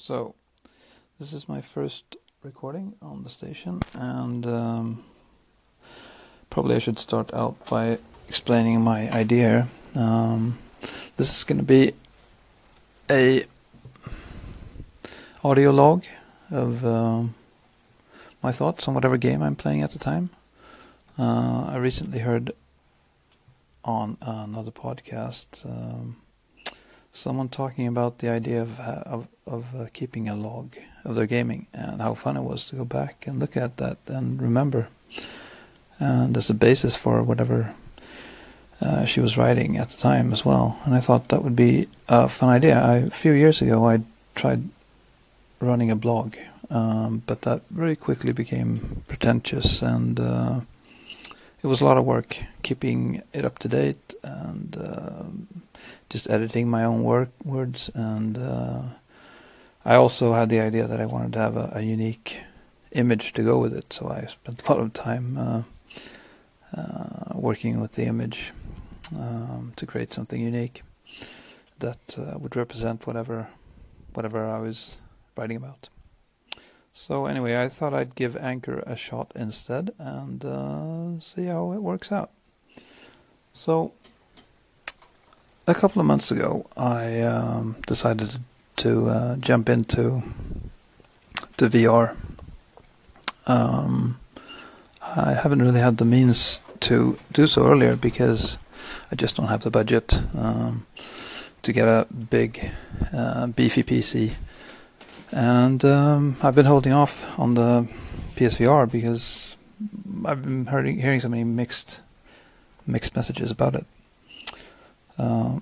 So, this is my first recording on the station, and um, probably I should start out by explaining my idea. Um, this is going to be a audio log of um, my thoughts on whatever game I'm playing at the time. Uh, I recently heard on another podcast. Someone talking about the idea of uh, of, of uh, keeping a log of their gaming and how fun it was to go back and look at that and remember. And as a basis for whatever uh, she was writing at the time as well. And I thought that would be a fun idea. I, a few years ago, I tried running a blog, um, but that very quickly became pretentious and uh, it was a lot of work keeping it up to date and uh, just editing my own work words and uh, I also had the idea that I wanted to have a, a, unique image to go with it so I spent a lot of time uh, uh working with the image um, to create something unique that uh, would represent whatever whatever I was writing about. So anyway, I thought I'd give Anchor a shot instead and uh, see how it works out. So a couple of months ago, I um, decided to uh, jump into the VR. Um, I haven't really had the means to do so earlier because I just don't have the budget um, to get a big, uh, beefy PC and um, I've been holding off on the PSVR because I've been hearing, hearing so many mixed mixed messages about it. Uh,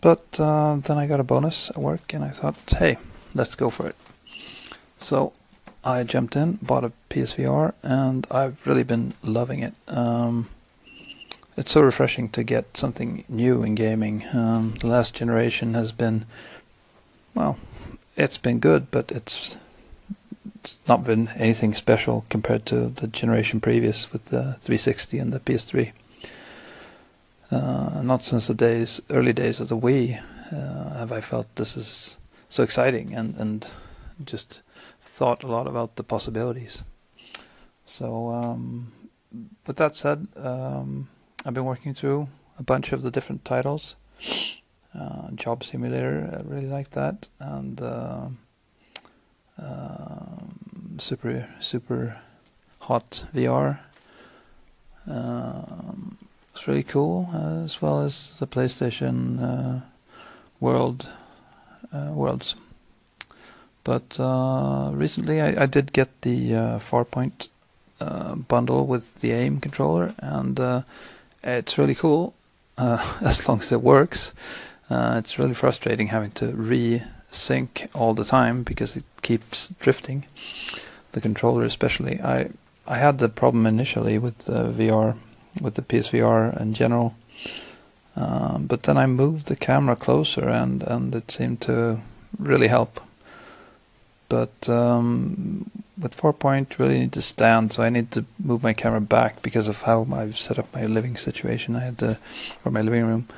but uh, then I got a bonus at work, and I thought, hey, let's go for it. So I jumped in, bought a PSVR, and I've really been loving it. Um, it's so refreshing to get something new in gaming. Um, the last generation has been, well, it's been good, but it's it's not been anything special compared to the generation previous with the 360 and the PS3. Uh, not since the days, early days of the Wii, uh, have I felt this is so exciting and and just thought a lot about the possibilities. So, um, with that said, um, I've been working through a bunch of the different titles. Uh, Job Simulator, I really like that, and uh, um, super super hot VR. Um, it's really cool, uh, as well as the PlayStation uh, World uh, Worlds. But recently, I, I, did get the Farpoint bundle with the aim controller, and it's really cool as long as it works. It's really frustrating having to re-sync all the time because it keeps drifting. The controller, especially. I I had the problem initially with uh, VR, with the PSVR in general, um, but then I moved the camera closer and and it seemed to really help. But um, with point, really need to stand, so I need to move my camera back because of how I've set up my living situation. I had to, or my living room.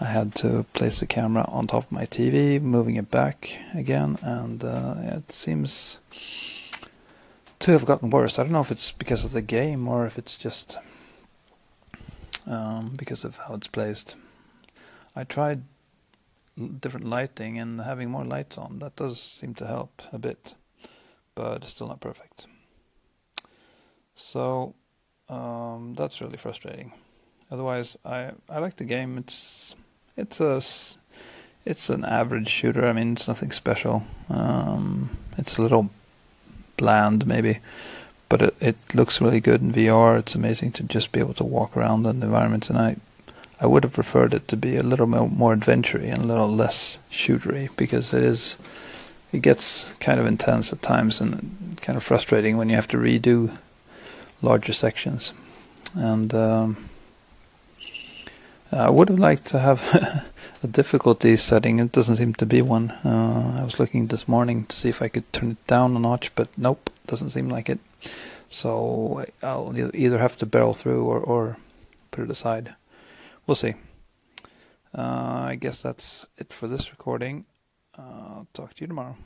I had to place the camera on top of my TV, moving it back again, and uh, it seems to have gotten worse. I don't know if it's because of the game or if it's just um, because of how it's placed. I tried different lighting and having more lights on. That does seem to help a bit, but it's still not perfect. So um, that's really frustrating. Otherwise, I I like the game. It's it's a it's an average shooter. I mean, it's nothing special. Um, it's a little bland, maybe, but it it looks really good in VR. It's amazing to just be able to walk around in the environment, and I I would have preferred it to be a little more, more adventury and a little less shootery because it is it gets kind of intense at times and kind of frustrating when you have to redo larger sections and. Um, I would have liked to have a difficulty setting. It doesn't seem to be one. Uh, I was looking this morning to see if I could turn it down a notch, but nope, doesn't seem like it. So I'll either have to barrel through or, or put it aside. We'll see. Uh, I guess that's it for this recording. Uh, talk to you tomorrow.